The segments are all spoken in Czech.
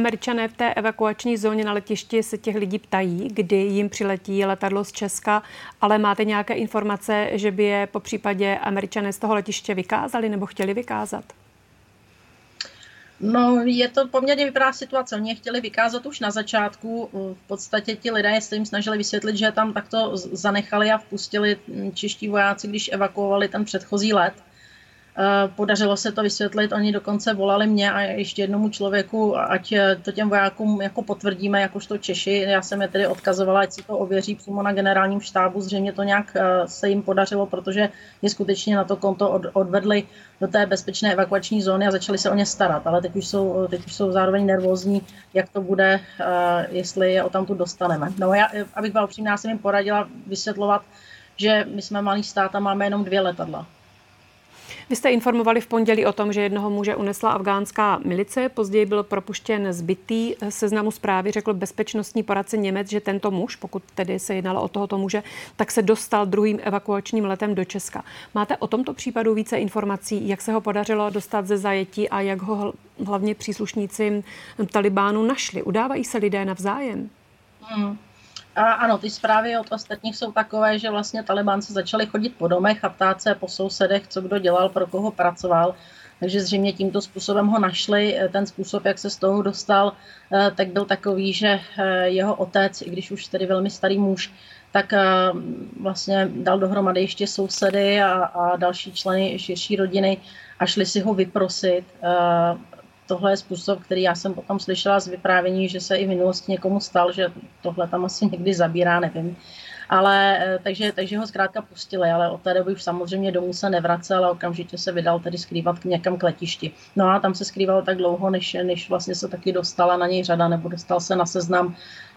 Američané v té evakuační zóně na letišti se těch lidí ptají, kdy jim přiletí letadlo z Česka, ale máte nějaké informace, že by je po případě Američané z toho letiště vykázali nebo chtěli vykázat? No, je to poměrně vypadá situace. Oni chtěli vykázat už na začátku. V podstatě ti lidé se jim snažili vysvětlit, že tam takto zanechali a vpustili čeští vojáci, když evakuovali ten předchozí let. Eh, podařilo se to vysvětlit, oni dokonce volali mě a ještě jednomu člověku, ať eh, to těm vojákům jako potvrdíme, jakožto Češi. Já jsem je tedy odkazovala, ať si to ověří přímo na generálním štábu. Zřejmě to nějak eh, se jim podařilo, protože je skutečně na to konto odvedli do té bezpečné evakuační zóny a začali se o ně starat. Ale teď už jsou, teď už jsou zároveň nervózní, jak to bude, jestli je o tam tu dostaneme. No já, abych byla upřímná, jsem jim poradila vysvětlovat, že my jsme malý stát a máme jenom dvě letadla vy jste informovali v pondělí o tom, že jednoho muže unesla afgánská milice, později byl propuštěn zbytý seznamu zprávy, řekl bezpečnostní poradce Němec, že tento muž, pokud tedy se jednalo o tohoto muže, tak se dostal druhým evakuačním letem do Česka. Máte o tomto případu více informací, jak se ho podařilo dostat ze zajetí a jak ho hlavně příslušníci Talibánu našli? Udávají se lidé navzájem? Hmm. A ano, ty zprávy od ostatních jsou takové, že vlastně talibánci začali chodit po domech a ptát se po sousedech, co kdo dělal, pro koho pracoval. Takže zřejmě tímto způsobem ho našli. Ten způsob, jak se z toho dostal, eh, tak byl takový, že eh, jeho otec, i když už tedy velmi starý muž, tak eh, vlastně dal dohromady ještě sousedy a, a další členy širší rodiny a šli si ho vyprosit tohle je způsob, který já jsem potom slyšela z vyprávění, že se i v minulosti někomu stal, že tohle tam asi někdy zabírá, nevím. Ale eh, takže, takže ho zkrátka pustili, ale od té doby už samozřejmě domů se nevracel a okamžitě se vydal tedy skrývat k někam k letišti. No a tam se skrýval tak dlouho, než, než vlastně se taky dostala na něj řada, nebo dostal se na seznam,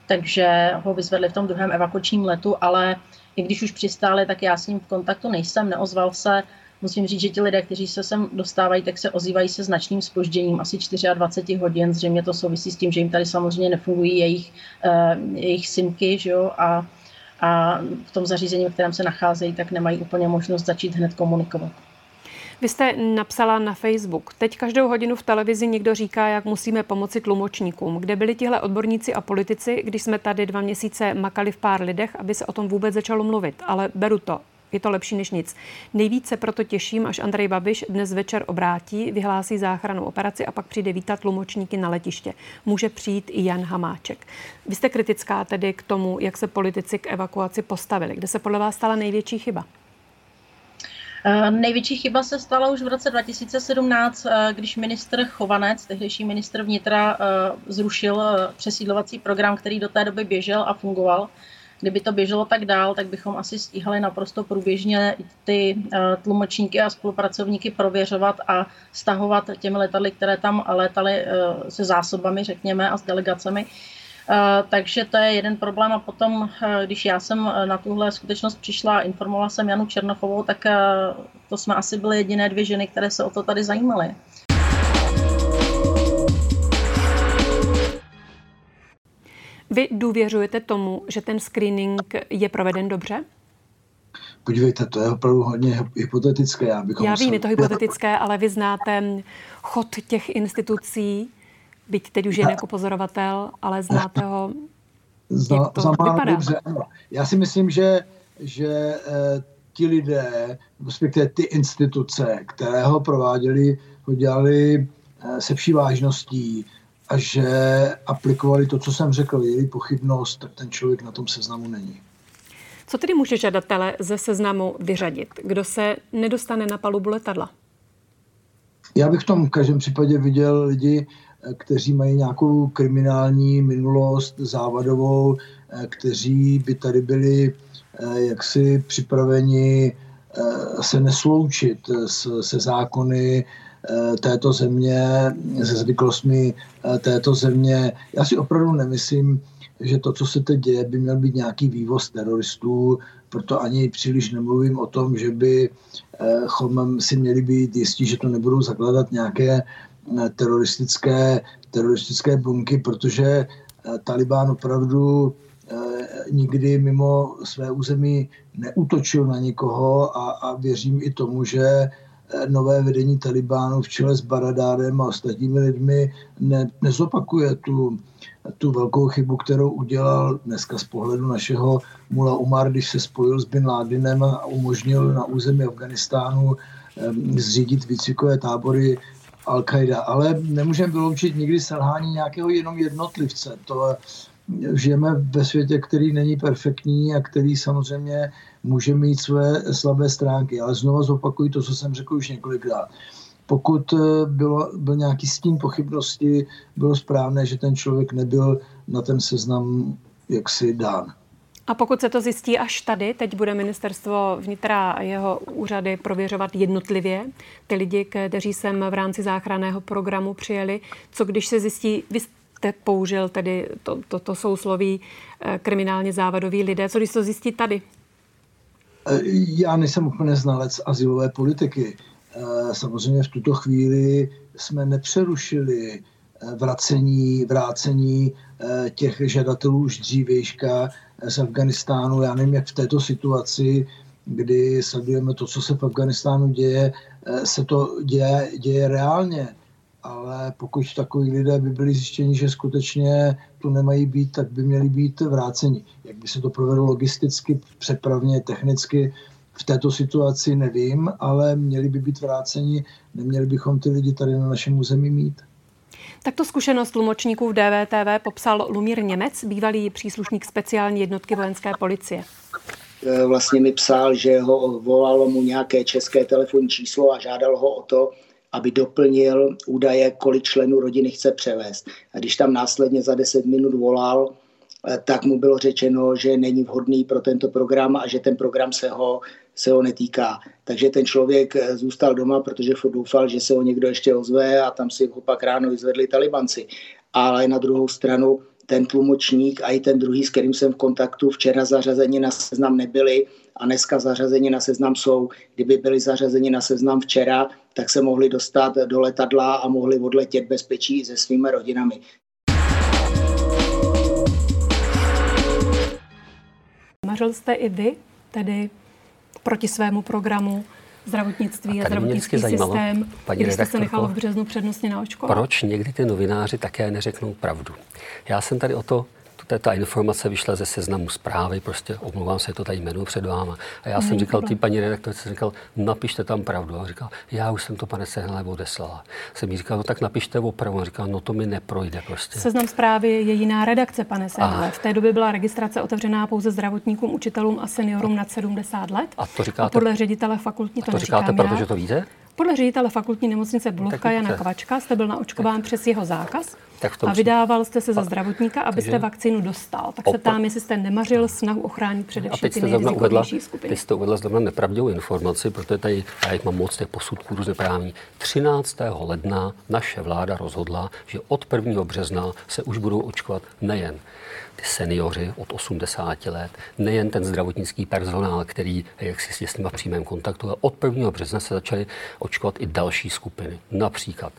takže ho vyzvedli v tom druhém evakuačním letu, ale i když už přistáli, tak já s ním v kontaktu nejsem, neozval se, musím říct, že ti lidé, kteří se sem dostávají, tak se ozývají se značným spožděním, asi 24 hodin. Zřejmě to souvisí s tím, že jim tady samozřejmě nefungují jejich, uh, jejich simky, že jo, a, a v tom zařízení, v kterém se nacházejí, tak nemají úplně možnost začít hned komunikovat. Vy jste napsala na Facebook. Teď každou hodinu v televizi někdo říká, jak musíme pomoci tlumočníkům. Kde byli tihle odborníci a politici, když jsme tady dva měsíce makali v pár lidech, aby se o tom vůbec začalo mluvit. Ale beru to je to lepší než nic. Nejvíce proto těším, až Andrej Babiš dnes večer obrátí, vyhlásí záchranu operaci a pak přijde vítat tlumočníky na letiště. Může přijít i Jan Hamáček. Vy jste kritická tedy k tomu, jak se politici k evakuaci postavili. Kde se podle vás stala největší chyba? Uh, největší chyba se stala už v roce 2017, uh, když ministr Chovanec, tehdejší ministr vnitra, uh, zrušil přesídlovací program, který do té doby běžel a fungoval. Kdyby to běželo tak dál, tak bychom asi stíhali naprosto průběžně ty eh, tlumočníky a spolupracovníky prověřovat a stahovat těmi letadly, které tam létaly eh, se zásobami, řekněme, a s delegacemi. Uh, takže to je jeden problém a potom, když já jsem na tuhle skutečnost přišla a informovala jsem Janu Černochovou, tak to jsme asi byly jediné dvě ženy, které se o to tady zajímaly. Vy důvěřujete tomu, že ten screening je proveden dobře? Podívejte, to je opravdu hodně hypotetické. Já, bychom Já vím, je to hypotetické, ale vy znáte chod těch institucí, byť teď už jen jako pozorovatel, ale znáte ho, Zna, jak to vypadá. Dobře, ano. Já si myslím, že, že eh, ti lidé, respektive ty instituce, které ho prováděli, ho dělali eh, se vší vážností, a že aplikovali to, co jsem řekl, je pochybnost, tak ten člověk na tom seznamu není. Co tedy může žadatele ze seznamu vyřadit? Kdo se nedostane na palubu letadla? Já bych v tom v každém případě viděl lidi, kteří mají nějakou kriminální minulost závadovou, kteří by tady byli eh, jaksi připraveni eh, se nesloučit se zákony, Eh, této země, se zvyklostmi eh, této země. Já si opravdu nemyslím, že to, co se teď děje, by měl být nějaký vývoz teroristů, proto ani příliš nemluvím o tom, že by chom si měli být jistí, že to nebudou zakladat nějaké eh, teroristické, teroristické bunky, protože Talibán opravdu nikdy mimo své území neútočil na nikoho a, a věřím i tomu, že nové vedení Talibánu v čele s Baradárem a ostatními lidmi ne, nezopakuje tu, tu velkou chybu, kterou udělal dneska z pohledu našeho Mula Umar, když se spojil s Bin Ládinem a umožnil na území Afganistánu zřídit výcvikové tábory Al-Qaida. Ale nemůžeme vyloučit nikdy selhání nějakého jenom jednotlivce. To žijeme ve světě, který není perfektní a který samozřejmě může mít své slabé stránky. Ale znovu zopakuju to, co jsem řekl už několikrát. Pokud eh, bylo, byl nějaký stín pochybnosti, bylo správné, že ten člověk nebyl na ten seznam jaksi dán. A pokud se to zjistí až tady, teď bude ministerstvo vnitra a jeho úřady prověřovat jednotlivě ty lidi, kteří sem v rámci záchranného programu přijeli, co když se zjistí, vy jste použil tedy to, to, to sousloví eh, kriminálně závadoví lidé, co když to zjistí tady? Eh, já nejsem úplně znalec asilové politiky. Eh, samozřejmě v tuto chvíli jsme nepřerušili vracení, vrácení těch žadatelů už dřívějška z Afganistánu. Já nevím, jak v této situaci, kdy sledujeme to, co se v Afganistánu děje, se to děje, děje reálně. Ale pokud takový lidé by byli zjištěni, že skutečně tu nemají být, tak by měli být vráceni. Jak by se to provedlo logisticky, přepravně, technicky, v této situaci nevím, ale měli by být vráceni, neměli bychom ty lidi tady na našem území mít. Takto zkušenost tlumočníků v DVTV popsal Lumír Němec, bývalý příslušník speciální jednotky vojenské policie. E, vlastně mi psal, že ho volalo mu nějaké české telefonní číslo a žádal ho o to, aby doplnil údaje, kolik členů rodiny chce převést. A když tam následně za 10 minut volal, e, tak mu bylo řečeno, že není vhodný pro tento program a že ten program se ho se ho netýká. Takže ten člověk eh, zůstal doma, protože furt doufal, že se ho někdo ještě ozve a tam si ho pak ráno vyzvedli talibanci. Ale na druhou stranu ten tlumočník a i ten druhý, s kterým jsem v kontaktu, včera zařazeni na seznam nebyli a dneska zařazeni na seznam jsou. Kdyby byli zařazeni na seznam včera, tak se mohli dostat do letadla a mohli odletět bezpečí se svými rodinami. Mařil jste i vy, tedy proti svému programu zdravotnictví a, a zdravotnický systém, paní když jste se nechal v březnu přednostně naočkovat. Proč někdy ty novináři také neřeknou pravdu? Já jsem tady o to to, ta informace vyšla ze seznamu zprávy, prostě omlouvám se, to tady jméno před váma. A já jsem říkal, ty paní redaktorce, říkal, napište tam pravdu. A říkal, já už jsem to, pane Sehnale, odeslala. Jsem jí říkal, no tak napište opravdu. A říkal, no to mi neprojde prostě. Seznam zprávy je jiná redakce, pane Sehnale. V té době byla registrace otevřená pouze zdravotníkům, učitelům a seniorům nad 70 let. A to říkáte, a podle ředitele fakultní to, to říkáte, protože to víte? Podle ředitele fakultní nemocnice Bulovka Jana Kvačka jste byl naočkován přes jeho zákaz tak a vydával jste se za zdravotníka, abyste takže... vakcínu dostal. Tak se ptám, jestli jste nemařil snahu ochránit především ty nejrizikovější skupiny. Teď jste uvedla zrovna nepravdivou informaci, protože tady, já jich mám moc těch posudků různě právní. 13. ledna naše vláda rozhodla, že od 1. března se už budou očkovat nejen ty seniori od 80 let, nejen ten zdravotnický personál, který jak si s nimi v přímém kontaktu, ale od 1. března se začaly očkovat i další skupiny. Například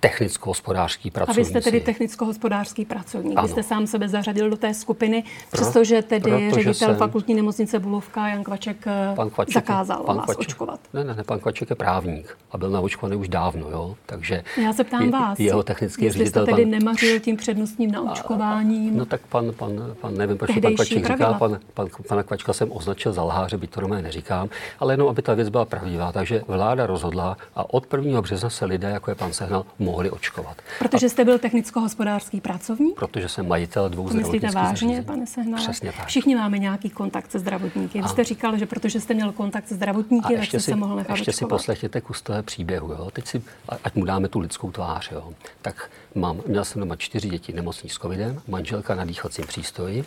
technicko-hospodářský pracovník. A vy jste tedy technicko-hospodářský pracovník. Ano. Vy jste sám sebe zařadil do té skupiny, přestože tedy Protože ředitel jsem... fakultní nemocnice Bulovka Jan Kvaček, eh, pan Kvaček zakázal pan vás Kvaček, očkovat. Ne, ne, ne, pan Kvaček je právník a byl naočkovaný už dávno, jo. Takže Já se ptám je, vás, jeho technický jestli ředitel... jste tedy pan... nemařil tím přednostním naočkováním. No tak pan, pan, pan nevím, proč pan Kvaček říká, pan, pan, pana Kvačka jsem označil za lháře, byť to normálně neříkám, ale jenom, aby ta věc byla pravdivá. Takže vláda rozhodla a od 1. března se lidé, jako je pan Sehnal, mohli očkovat. Protože jste byl technicko-hospodářský pracovník? Protože jsem majitel dvou to Myslíte vážně, zařízení. pane Sehnale? Přesně tak. Všichni máme nějaký kontakt se zdravotníky. Vy jste říkal, že protože jste měl kontakt se zdravotníky, tak jste si, se mohl nechat Ještě očkovat. si poslechněte kus toho příběhu. Jo? Teď si, ať mu dáme tu lidskou tvář. Jo? Tak mám, měl jsem doma čtyři děti nemocní s covidem, manželka na dýchacím přístroji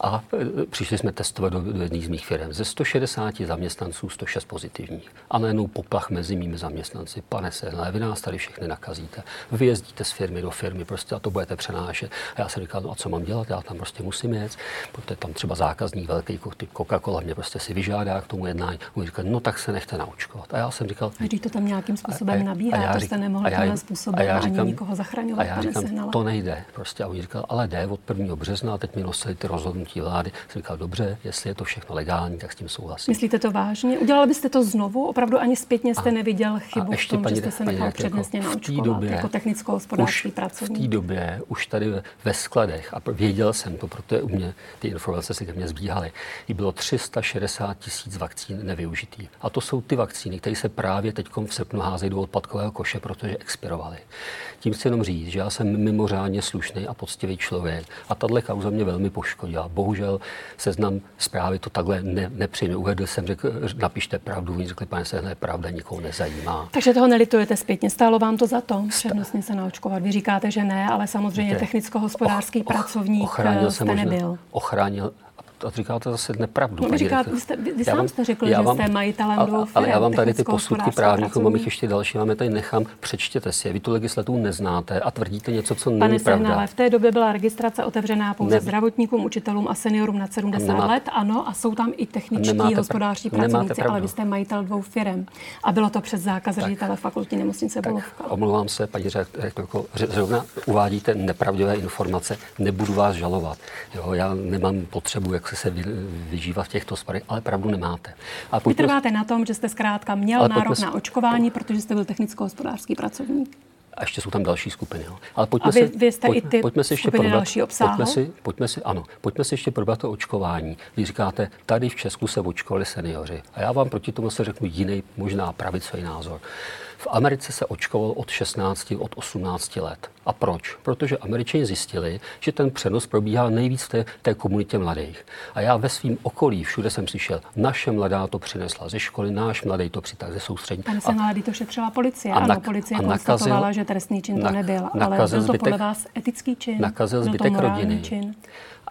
a e, přišli jsme testovat do, do jedné z mých firm. Ze 160 zaměstnanců 106 pozitivních. A najednou poplach mezi mými zaměstnanci. Pane Sehnale, vy nás tady všechny nakazíte. Vyjezdíte z firmy do firmy prostě a to budete přenášet. A já jsem říkal, no a co mám dělat? Já tam prostě musím jet, protože tam třeba zákazník velký, Coca-Cola mě prostě si vyžádá k tomu jednání. On říkal, no tak se nechte naučkovat. A já jsem říkal, a když to tam nějakým způsobem a, nabírá, a já to jste nemohl tímhle způsobem a já říkám, ani nikoho zachraňovat. A já říkám, to nejde. Prostě. A on říkal, ale jde od 1. března a teď mi nosili ty rozhodnutí vlády. Jsem říkal, dobře, jestli je to všechno legální, tak s tím souhlasím. Myslíte to vážně? Udělal byste to znovu? Opravdu ani zpětně jste a, neviděl chybu ještě v tom, paní, že jste se nechal přednostně naočkovat době, jako technicko-hospodářský pracovník? V té době už tady ve skladech, a věděl jsem to, protože u mě ty informace se ke mně zbíhaly, bylo 360 tisíc vakcín nevyužitý. A to jsou ty vakcíny, které se právě teď v srpnu házejí do odpadkového koše, protože expirovaly. Tím chci jenom říct, že já jsem mimořádně slušný a poctivý člověk a tahle kauza mě velmi poškodila. Bohužel seznam zprávy to takhle ne, nepřijme. Uvedl jsem, řekl, napište pravdu, oni řekli, pane Sehnal, pravda nikoho nezajímá. Takže toho nelitujete zpětně, stálo vám to za to, přednostně se naočkovat. Vy říkáte, že ne, ale samozřejmě technicko-hospodářský och, pracovník ochránil eh, jste možná, nebyl. Ochránil a říkáte zase nepravdu. No, říkáte, vy, jste, vy, vy sám jste řekl, že jste majitelem dvou firm, Ale já vám tady ty posudky právníků, mám jich ještě další, máme tady nechám, přečtěte si je. Vy tu legislativu neznáte a tvrdíte něco, co není Pane pravda. Pane v té době byla registrace otevřená pouze ne. zdravotníkům, učitelům a seniorům nad 70 nemáte, let, ano, a jsou tam i techničtí hospodářští pracovníci, ale vy jste majitel dvou firm. A bylo to přes zákaz ředitele fakultní nemocnice Bulovka. Omlouvám se, paní rektorko, zrovna uvádíte nepravdivé informace, nebudu vás žalovat. Jo, já nemám potřebu, jak se, se vyžívat v těchto sporech, ale pravdu nemáte. A Vy trváte na tom, že jste zkrátka měl nárok na očkování, protože jste byl technicko-hospodářský pracovník? A ještě jsou tam další skupiny. Jo. Ale pojďme a vy, si, vy jste pojď, i ty pojďme si ještě probrat, další pojďme si, pojďme si, ano, pojďme si ještě probrat to očkování. Vy říkáte, tady v Česku se očkovali seniori. A já vám proti tomu se řeknu jiný, možná pravicový názor. V Americe se očkovalo od 16, od 18 let. A proč? Protože američani zjistili, že ten přenos probíhá nejvíc v té, té komunitě mladých. A já ve svém okolí všude jsem slyšel, naše mladá to přinesla ze školy, náš mladý to přitáhl ze soustřední. Pane se mladý to šetřila policie. A ano, policie a konstatovala, že trestný čin to nebyl, ale byl to zbytek, podle vás etický čin. Nakazil zbytek rodiny. Čin.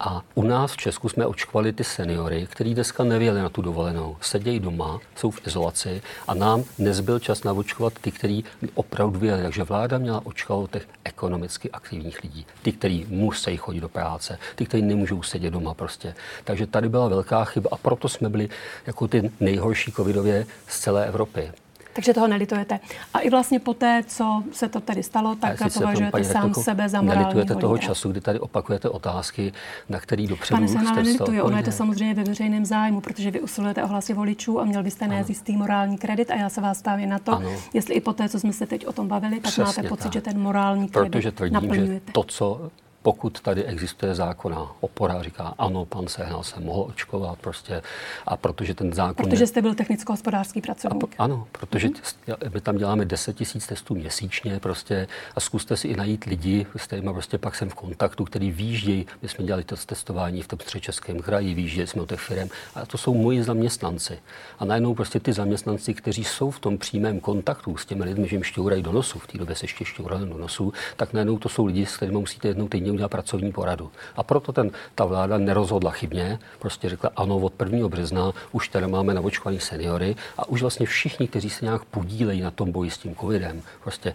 A u nás v Česku jsme očkovali ty seniory, kteří dneska nevěli na tu dovolenou. Sedějí doma, jsou v izolaci a nám nezbyl čas naočkovat ty, kteří opravdu věděli. Takže vláda měla očkovat těch ekonomicky aktivních lidí. Ty, kteří musí chodit do práce, ty, kteří nemůžou sedět doma prostě. Takže tady byla velká chyba a proto jsme byli jako ty nejhorší covidově z celé Evropy. Takže toho nelitujete. A i vlastně po té, co se to tady stalo, tak považujete sám rektorku, sebe za morální Nelitujete toho času, kdy tady opakujete otázky, na který dopředu Pane Sana, nelituje, ono je to samozřejmě ve veřejném zájmu, protože vy usilujete o hlasy voličů a měl byste nést jistý morální kredit a já se vás ptám na to, ano. jestli i po té, co jsme se teď o tom bavili, tak Přesně máte pocit, tak. že ten morální kredit Protože tvrdím, naplňujete. že to, co pokud tady existuje zákona opora, říká ano, pan Sehnal se mohl očkovat prostě a protože ten zákon... Protože jste byl technicko-hospodářský pracovník. A, ano, protože mm-hmm. my tam děláme 10 tisíc testů měsíčně prostě a zkuste si i najít lidi, s kterými prostě pak jsem v kontaktu, který výjíždějí. My jsme dělali to testování v tom středočeském kraji, výjížděli jsme od těch firm a to jsou moji zaměstnanci. A najednou prostě ty zaměstnanci, kteří jsou v tom přímém kontaktu s těmi lidmi, že jim šťourají do nosu, v té době se ještě šťourali do nosu, tak najednou to jsou lidi, s kterými musíte jednou týdně udělat pracovní poradu. A proto ten, ta vláda nerozhodla chybně, prostě řekla ano, od 1. března už tady máme navočkovaný seniory a už vlastně všichni, kteří se nějak podílejí na tom boji s tím covidem, prostě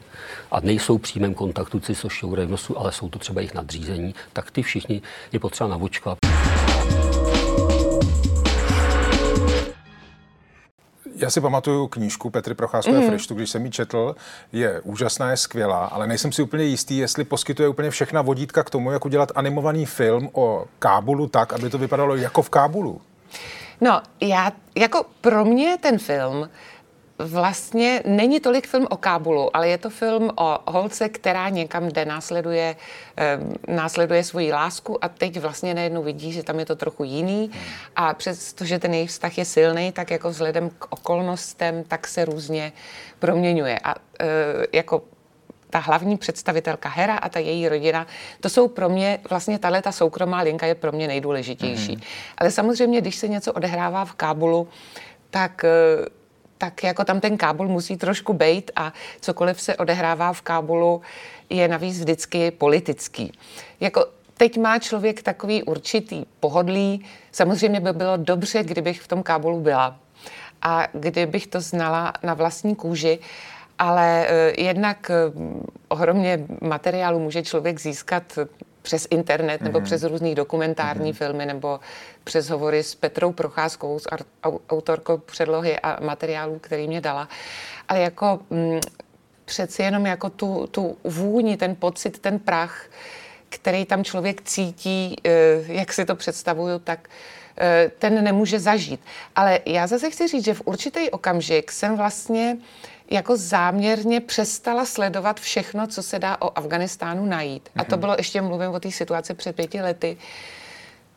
a nejsou přímém kontaktu, co jsou v nosu, ale jsou to třeba jejich nadřízení, tak ty všichni je potřeba navočkovat. Já si pamatuju knížku Petry Procházkové mm. Frištu, když jsem ji četl, je úžasná, je skvělá, ale nejsem si úplně jistý, jestli poskytuje úplně všechna vodítka k tomu, jak udělat animovaný film o Kábulu tak, aby to vypadalo jako v Kábulu. No, já, jako pro mě ten film vlastně není tolik film o Kábulu, ale je to film o holce, která někam jde, následuje, následuje svoji lásku a teď vlastně najednou vidí, že tam je to trochu jiný a přestože ten jejich vztah je silný, tak jako vzhledem k okolnostem, tak se různě proměňuje. A eh, jako ta hlavní představitelka Hera a ta její rodina, to jsou pro mě, vlastně tahle ta soukromá linka je pro mě nejdůležitější. Mm. Ale samozřejmě, když se něco odehrává v Kábulu, tak eh, tak jako tam ten Kábul musí trošku bejt a cokoliv se odehrává v Kábulu je navíc vždycky politický. Jako teď má člověk takový určitý pohodlí. Samozřejmě by bylo dobře, kdybych v tom Kábulu byla a kdybych to znala na vlastní kůži, ale eh, jednak eh, ohromně materiálu může člověk získat přes internet nebo mm. přes různý dokumentární mm. filmy nebo přes hovory s Petrou Procházkou, s autorkou předlohy a materiálů, který mě dala. Ale jako mm, přeci jenom jako tu, tu vůni, ten pocit, ten prach, který tam člověk cítí, eh, jak si to představuju, tak eh, ten nemůže zažít. Ale já zase chci říct, že v určitý okamžik jsem vlastně jako záměrně přestala sledovat všechno, co se dá o Afganistánu najít. A to mhm. bylo, ještě mluvím o té situaci před pěti lety,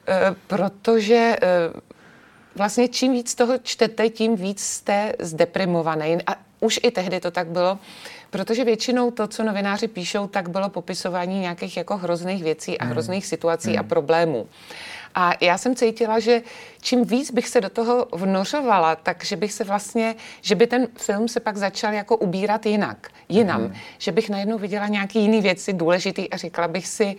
eh, protože vlastně čím víc toho čtete, tím víc jste zdeprimovaný. A už i tehdy to tak bylo, protože většinou to, co novináři píšou, tak bylo popisování nějakých jako hrozných věcí a hmm. hrozných situací hmm. a problémů. A já jsem cítila, že čím víc bych se do toho vnořovala, takže bych se vlastně, že by ten film se pak začal jako ubírat jinak, jinam. Mm. Že bych najednou viděla nějaký jiný věci důležitý a říkala bych si,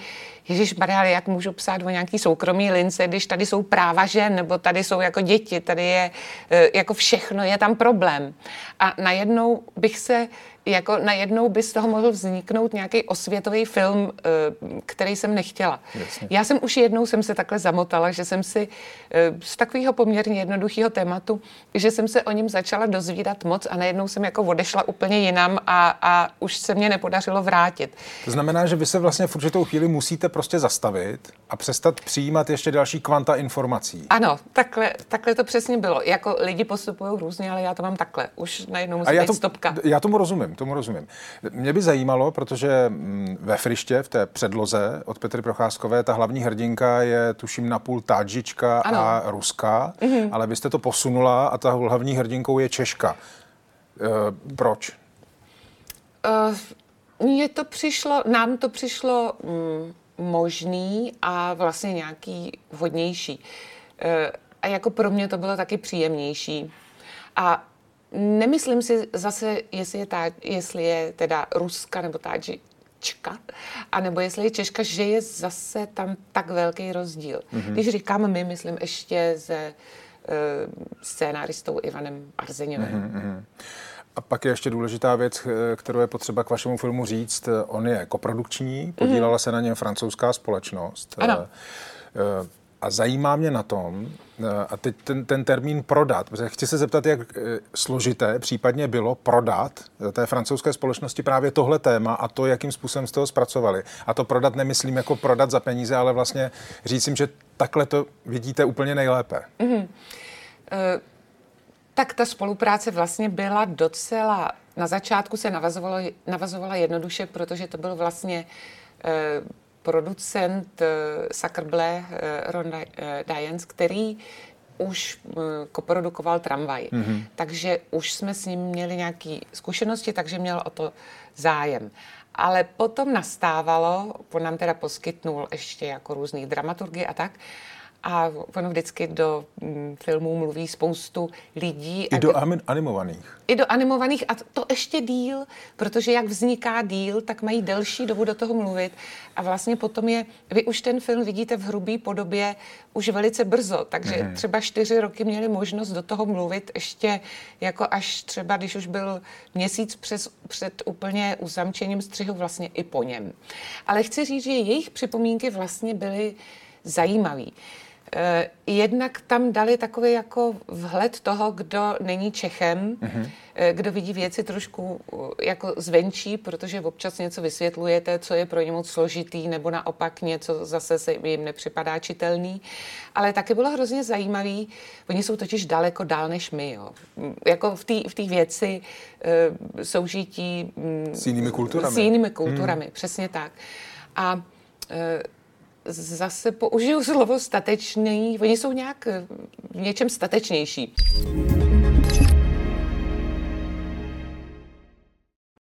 Ježíš Maria, jak můžu psát o nějaký soukromý lince, když tady jsou práva žen, nebo tady jsou jako děti, tady je e, jako všechno, je tam problém. A najednou bych se jako najednou by z toho mohl vzniknout nějaký osvětový film, e, který jsem nechtěla. Jasně. Já jsem už jednou jsem se takhle zamotala, že jsem si e, z takového poměrně jednoduchého tématu, že jsem se o něm začala dozvídat moc a najednou jsem jako odešla úplně jinam a, a už se mě nepodařilo vrátit. To znamená, že vy se vlastně v určitou chvíli musíte prostě zastavit a přestat přijímat ještě další kvanta informací. Ano, takhle, takhle to přesně bylo. Jako lidi postupují různě, ale já to mám takhle. Už najednou musí a já to, stopka. Já tomu rozumím, tomu rozumím. Mě by zajímalo, protože mm, ve Friště, v té předloze od Petry Procházkové, ta hlavní hrdinka je tuším napůl tádžička ano. a ruská, mm-hmm. ale vy jste to posunula a ta hlavní hrdinkou je Češka. E, proč? Uh, mně to přišlo, nám to přišlo mm, možný a vlastně nějaký vhodnější. E, a jako pro mě to bylo taky příjemnější. A nemyslím si zase, jestli je, tá, jestli je teda Ruska nebo Tádžička, anebo jestli je Češka, že je zase tam tak velký rozdíl. Mm-hmm. Když říkám my, myslím ještě se uh, scénáristou Ivanem Arzeňovem. Mm-hmm. A pak je ještě důležitá věc, eh, kterou je potřeba k vašemu filmu říct. On je koprodukční, podílela mm-hmm. se na něm francouzská společnost. Ano. Eh, a zajímá mě na tom, a teď ten, ten termín prodat, protože chci se zeptat, jak složité případně bylo prodat té francouzské společnosti právě tohle téma a to, jakým způsobem jste ho zpracovali. A to prodat nemyslím jako prodat za peníze, ale vlastně říct že takhle to vidíte úplně nejlépe. Mm-hmm. Uh tak ta spolupráce vlastně byla docela, na začátku se navazovala jednoduše, protože to byl vlastně eh, producent eh, Sacreblé, eh, Ron eh, Dians, který už eh, koprodukoval tramvaj. Mm-hmm. Takže už jsme s ním měli nějaké zkušenosti, takže měl o to zájem. Ale potom nastávalo, on nám teda poskytnul ještě jako různých dramaturgy a tak, a ono vždycky do mm, filmů mluví spoustu lidí. I do animovaných. I do animovaných a to ještě díl, protože jak vzniká díl, tak mají delší dobu do toho mluvit a vlastně potom je, vy už ten film vidíte v hrubé podobě už velice brzo, takže mm. třeba čtyři roky měli možnost do toho mluvit ještě jako až třeba, když už byl měsíc přes, před úplně uzamčením střihu vlastně i po něm. Ale chci říct, že jejich připomínky vlastně byly zajímavý. Eh, jednak tam dali takový jako vhled toho, kdo není Čechem, mm-hmm. kdo vidí věci trošku eh, jako zvenčí, protože občas něco vysvětlujete, co je pro ně moc složitý, nebo naopak něco zase se jim nepřipadá čitelný. Ale taky bylo hrozně zajímavý, oni jsou totiž daleko dál než my. Jo. Jako v té v věci uh, soužití mm, s jinými kulturami. S jinými kulturami, mm. přesně tak. A zase použiju slovo statečný, oni jsou nějak v něčem statečnější.